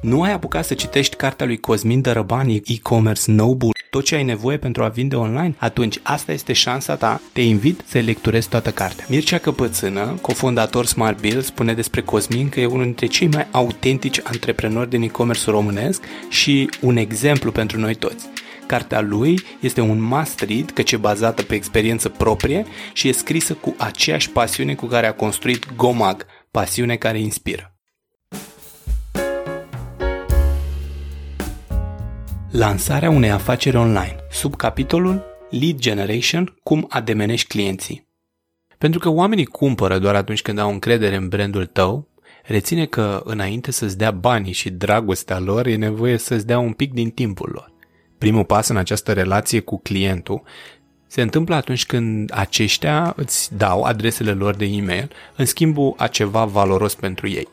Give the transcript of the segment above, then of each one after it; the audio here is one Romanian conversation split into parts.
Nu ai apucat să citești cartea lui Cosmin Dărăbani, e-commerce Noble, tot ce ai nevoie pentru a vinde online? Atunci asta este șansa ta. Te invit să lecturezi toată cartea. Mircea Căpățână, cofondator Smart Bill, spune despre Cosmin că e unul dintre cei mai autentici antreprenori din e-commerce românesc și un exemplu pentru noi toți. Cartea lui este un must read căci e bazată pe experiență proprie și e scrisă cu aceeași pasiune cu care a construit Gomag, pasiune care inspiră. Lansarea unei afaceri online, sub capitolul Lead Generation, cum ademenești clienții. Pentru că oamenii cumpără doar atunci când au încredere în brandul tău, reține că înainte să-ți dea banii și dragostea lor, e nevoie să-ți dea un pic din timpul lor. Primul pas în această relație cu clientul se întâmplă atunci când aceștia îți dau adresele lor de e-mail în schimbul a ceva valoros pentru ei.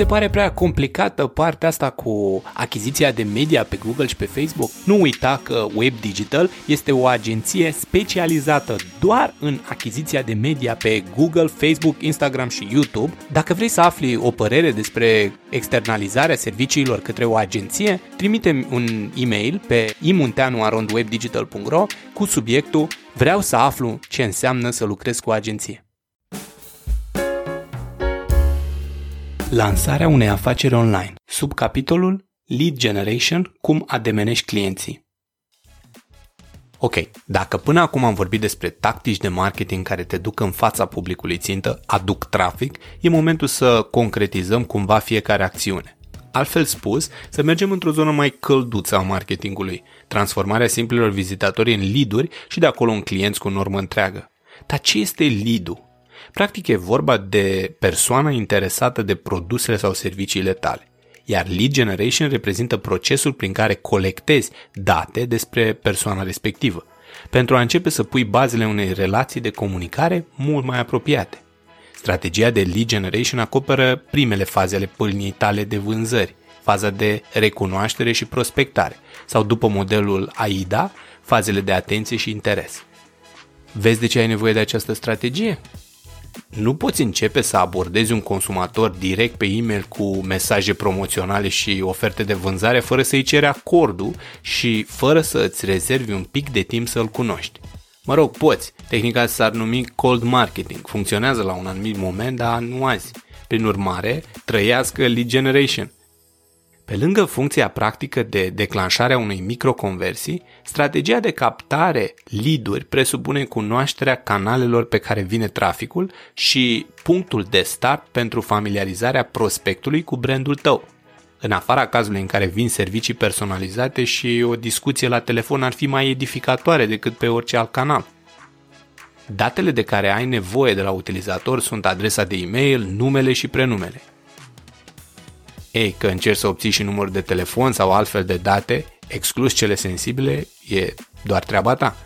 Se pare prea complicată partea asta cu achiziția de media pe Google și pe Facebook? Nu uita că Web Digital este o agenție specializată doar în achiziția de media pe Google, Facebook, Instagram și YouTube. Dacă vrei să afli o părere despre externalizarea serviciilor către o agenție, trimite un e-mail pe imunteanu.webdigital.ro cu subiectul Vreau să aflu ce înseamnă să lucrez cu o agenție. Lansarea unei afaceri online, sub capitolul Lead Generation, cum ademenești clienții. Ok, dacă până acum am vorbit despre tactici de marketing care te duc în fața publicului țintă, aduc trafic, e momentul să concretizăm cumva fiecare acțiune. Altfel spus, să mergem într-o zonă mai călduță a marketingului, transformarea simplilor vizitatori în lead și de acolo în clienți cu normă întreagă. Dar ce este lead-ul? Practic e vorba de persoana interesată de produsele sau serviciile tale. Iar lead generation reprezintă procesul prin care colectezi date despre persoana respectivă, pentru a începe să pui bazele unei relații de comunicare mult mai apropiate. Strategia de lead generation acoperă primele faze ale pâlniei tale de vânzări, faza de recunoaștere și prospectare, sau după modelul AIDA, fazele de atenție și interes. Vezi de ce ai nevoie de această strategie? Nu poți începe să abordezi un consumator direct pe e-mail cu mesaje promoționale și oferte de vânzare fără să-i ceri acordul și fără să îți rezervi un pic de timp să-l cunoști. Mă rog, poți. Tehnica s-ar numi cold marketing. Funcționează la un anumit moment, dar nu azi. Prin urmare, trăiască lead generation – pe lângă funcția practică de declanșare a unei microconversii, strategia de captare lead presupune cunoașterea canalelor pe care vine traficul și punctul de start pentru familiarizarea prospectului cu brandul tău. În afara cazului în care vin servicii personalizate și o discuție la telefon ar fi mai edificatoare decât pe orice alt canal. Datele de care ai nevoie de la utilizator sunt adresa de e-mail, numele și prenumele. Ei, că încerci să obții și numărul de telefon sau altfel de date, exclus cele sensibile, e doar treaba ta.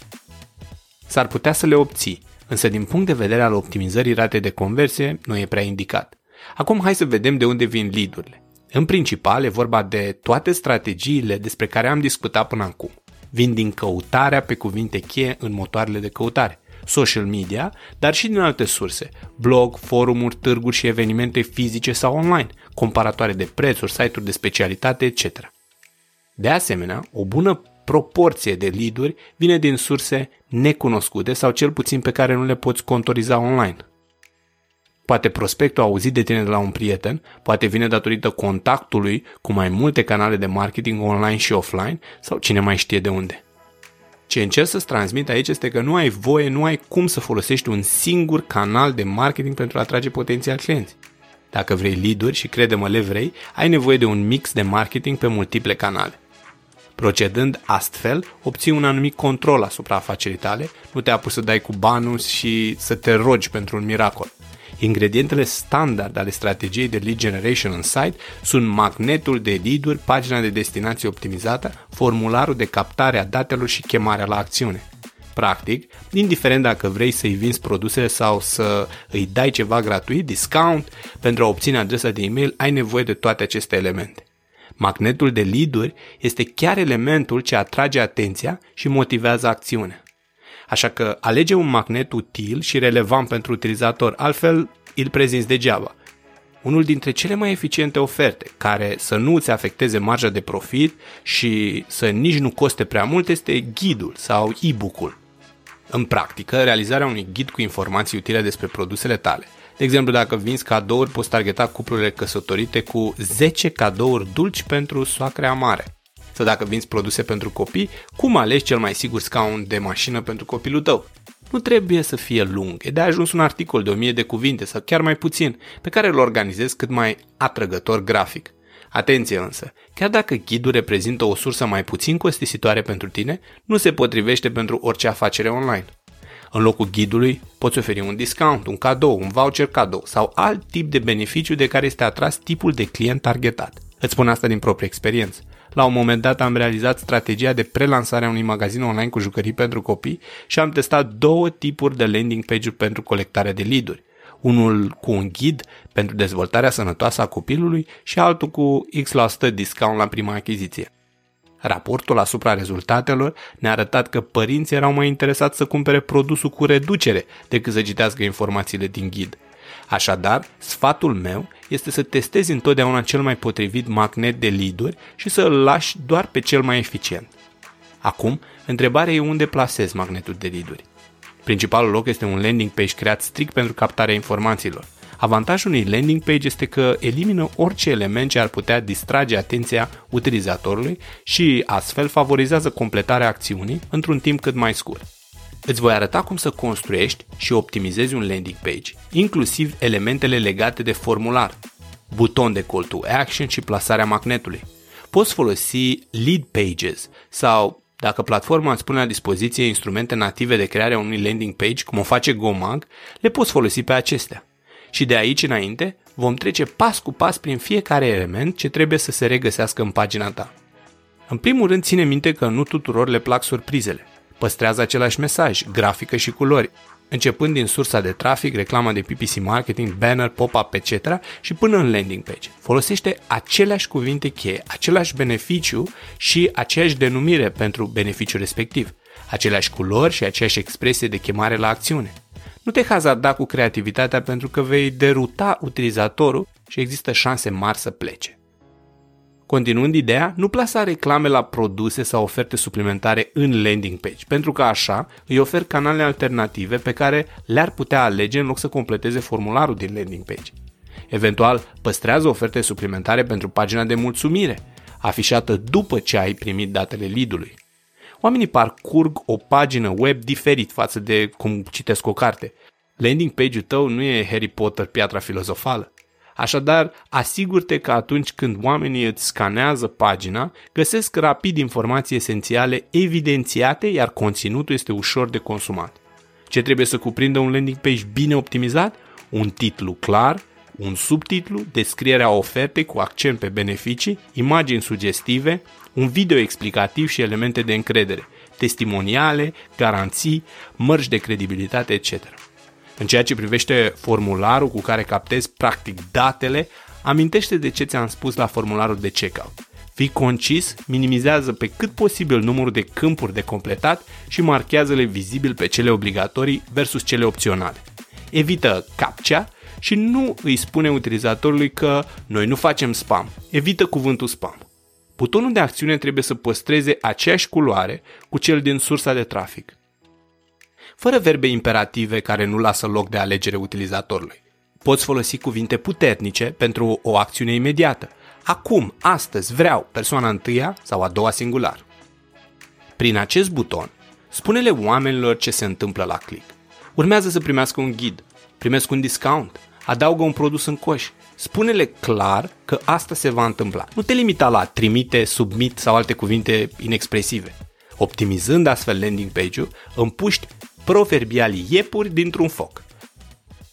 S-ar putea să le obții, însă din punct de vedere al optimizării ratei de conversie, nu e prea indicat. Acum hai să vedem de unde vin lead-urile. În principal e vorba de toate strategiile despre care am discutat până acum. Vin din căutarea pe cuvinte cheie în motoarele de căutare social media, dar și din alte surse, blog, forumuri, târguri și evenimente fizice sau online, comparatoare de prețuri, site-uri de specialitate, etc. De asemenea, o bună proporție de lead vine din surse necunoscute sau cel puțin pe care nu le poți contoriza online. Poate prospectul a auzit de tine de la un prieten, poate vine datorită contactului cu mai multe canale de marketing online și offline sau cine mai știe de unde. Ce încerc să-ți transmit aici este că nu ai voie, nu ai cum să folosești un singur canal de marketing pentru a atrage potențial clienți. Dacă vrei lead și crede-mă le vrei, ai nevoie de un mix de marketing pe multiple canale. Procedând astfel, obții un anumit control asupra afacerii tale, nu te apuci să dai cu banul și să te rogi pentru un miracol. Ingredientele standard ale strategiei de lead generation în site sunt magnetul de lead pagina de destinație optimizată, formularul de captare a datelor și chemarea la acțiune. Practic, indiferent dacă vrei să-i vinzi produsele sau să îi dai ceva gratuit, discount, pentru a obține adresa de e-mail, ai nevoie de toate aceste elemente. Magnetul de lead este chiar elementul ce atrage atenția și motivează acțiunea. Așa că alege un magnet util și relevant pentru utilizator, altfel îl prezinți degeaba. Unul dintre cele mai eficiente oferte, care să nu îți afecteze marja de profit și să nici nu coste prea mult, este ghidul sau e-book-ul. În practică, realizarea unui ghid cu informații utile despre produsele tale. De exemplu, dacă vinzi cadouri, poți targeta cuplurile căsătorite cu 10 cadouri dulci pentru soacrea mare. Sau dacă vinzi produse pentru copii, cum alegi cel mai sigur scaun de mașină pentru copilul tău? Nu trebuie să fie lung, e de ajuns un articol de 1000 de cuvinte sau chiar mai puțin, pe care îl organizezi cât mai atrăgător grafic. Atenție însă, chiar dacă ghidul reprezintă o sursă mai puțin costisitoare pentru tine, nu se potrivește pentru orice afacere online. În locul ghidului poți oferi un discount, un cadou, un voucher cadou sau alt tip de beneficiu de care este atras tipul de client targetat. Îți spun asta din proprie experiență. La un moment dat am realizat strategia de prelansare a unui magazin online cu jucării pentru copii și am testat două tipuri de landing page-uri pentru colectarea de lead-uri. Unul cu un ghid pentru dezvoltarea sănătoasă a copilului și altul cu X% discount la prima achiziție. Raportul asupra rezultatelor ne-a arătat că părinții erau mai interesați să cumpere produsul cu reducere decât să citească informațiile din ghid. Așadar, sfatul meu este să testezi întotdeauna cel mai potrivit magnet de lead și să îl lași doar pe cel mai eficient. Acum, întrebarea e unde plasezi magnetul de lead -uri. Principalul loc este un landing page creat strict pentru captarea informațiilor. Avantajul unui landing page este că elimină orice element ce ar putea distrage atenția utilizatorului și astfel favorizează completarea acțiunii într-un timp cât mai scurt. Îți voi arăta cum să construiești și optimizezi un landing page, inclusiv elementele legate de formular, buton de call to action și plasarea magnetului. Poți folosi lead pages sau dacă platforma îți pune la dispoziție instrumente native de creare a unui landing page, cum o face GoMag, le poți folosi pe acestea. Și de aici înainte vom trece pas cu pas prin fiecare element ce trebuie să se regăsească în pagina ta. În primul rând, ține minte că nu tuturor le plac surprizele. Păstrează același mesaj, grafică și culori, începând din sursa de trafic, reclama de PPC marketing, banner, pop-up, etc. și până în landing page. Folosește aceleași cuvinte cheie, același beneficiu și aceeași denumire pentru beneficiul respectiv, aceleași culori și aceeași expresie de chemare la acțiune. Nu te hazarda cu creativitatea pentru că vei deruta utilizatorul și există șanse mari să plece. Continuând ideea, nu plasa reclame la produse sau oferte suplimentare în landing page, pentru că așa îi ofer canale alternative pe care le-ar putea alege în loc să completeze formularul din landing page. Eventual, păstrează oferte suplimentare pentru pagina de mulțumire, afișată după ce ai primit datele lead-ului. Oamenii parcurg o pagină web diferit față de cum citesc o carte. Landing page-ul tău nu e Harry Potter, piatra filozofală. Așadar, asigur-te că atunci când oamenii îți scanează pagina, găsesc rapid informații esențiale evidențiate, iar conținutul este ușor de consumat. Ce trebuie să cuprindă un landing page bine optimizat? Un titlu clar, un subtitlu, descrierea ofertei cu accent pe beneficii, imagini sugestive, un video explicativ și elemente de încredere, testimoniale, garanții, mărci de credibilitate, etc. În ceea ce privește formularul cu care captezi practic datele, amintește de ce ți-am spus la formularul de checkout. Fii concis, minimizează pe cât posibil numărul de câmpuri de completat și marchează-le vizibil pe cele obligatorii versus cele opționale. Evită captcha și nu îi spune utilizatorului că noi nu facem spam. Evită cuvântul spam. Butonul de acțiune trebuie să păstreze aceeași culoare cu cel din sursa de trafic fără verbe imperative care nu lasă loc de alegere utilizatorului. Poți folosi cuvinte puternice pentru o acțiune imediată. Acum, astăzi, vreau, persoana întâia sau a doua singular. Prin acest buton, spune-le oamenilor ce se întâmplă la click. Urmează să primească un ghid, primesc un discount, adaugă un produs în coș. Spune-le clar că asta se va întâmpla. Nu te limita la trimite, submit sau alte cuvinte inexpresive. Optimizând astfel landing page-ul, împuști proverbiali iepuri dintr-un foc.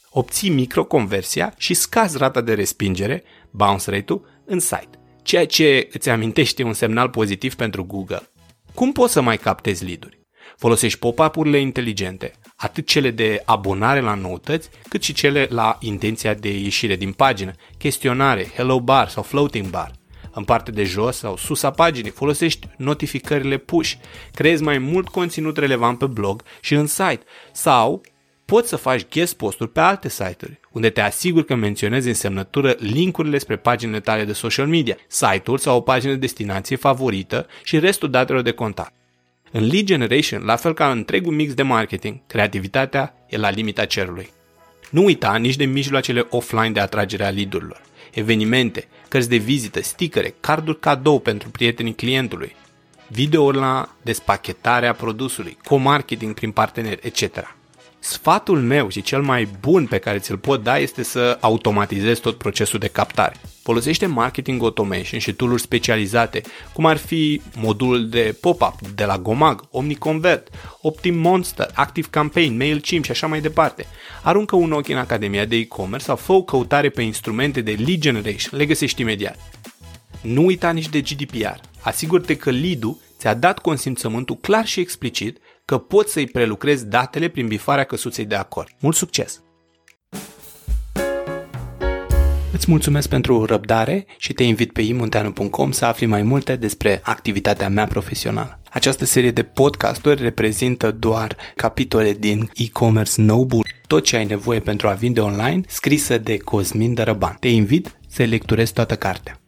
Obții microconversia și scazi rata de respingere, bounce rate-ul, în site, ceea ce îți amintește un semnal pozitiv pentru Google. Cum poți să mai captezi lead-uri? Folosești pop-up-urile inteligente, atât cele de abonare la noutăți, cât și cele la intenția de ieșire din pagină, chestionare, hello bar sau floating bar în partea de jos sau sus a paginii, folosești notificările push, creezi mai mult conținut relevant pe blog și în site sau poți să faci guest posturi pe alte site-uri, unde te asiguri că menționezi în semnătură linkurile spre paginile tale de social media, site-ul sau o pagină de destinație favorită și restul datelor de contact. În lead generation, la fel ca în întregul mix de marketing, creativitatea e la limita cerului. Nu uita nici de mijloacele offline de atragere a lead-urilor. Evenimente, cărți de vizită, stickere, carduri cadou pentru prietenii clientului, videouri la despachetarea produsului, co-marketing prin parteneri, etc. Sfatul meu și cel mai bun pe care ți-l pot da este să automatizezi tot procesul de captare. Folosește marketing automation și tool specializate, cum ar fi modulul de pop-up de la Gomag, OmniConvert, Optim Monster, Active Campaign, MailChimp și așa mai departe. Aruncă un ochi în Academia de e-commerce sau fă o căutare pe instrumente de lead generation, le găsești imediat. Nu uita nici de GDPR. Asigură-te că lead ți-a dat consimțământul clar și explicit că poți să-i prelucrezi datele prin bifarea căsuței de acord. Mult succes! Îți mulțumesc pentru răbdare și te invit pe imunteanu.com să afli mai multe despre activitatea mea profesională. Această serie de podcasturi reprezintă doar capitole din e-commerce Noble, tot ce ai nevoie pentru a vinde online, scrisă de Cosmin Dărăban. Te invit să lecturezi toată cartea.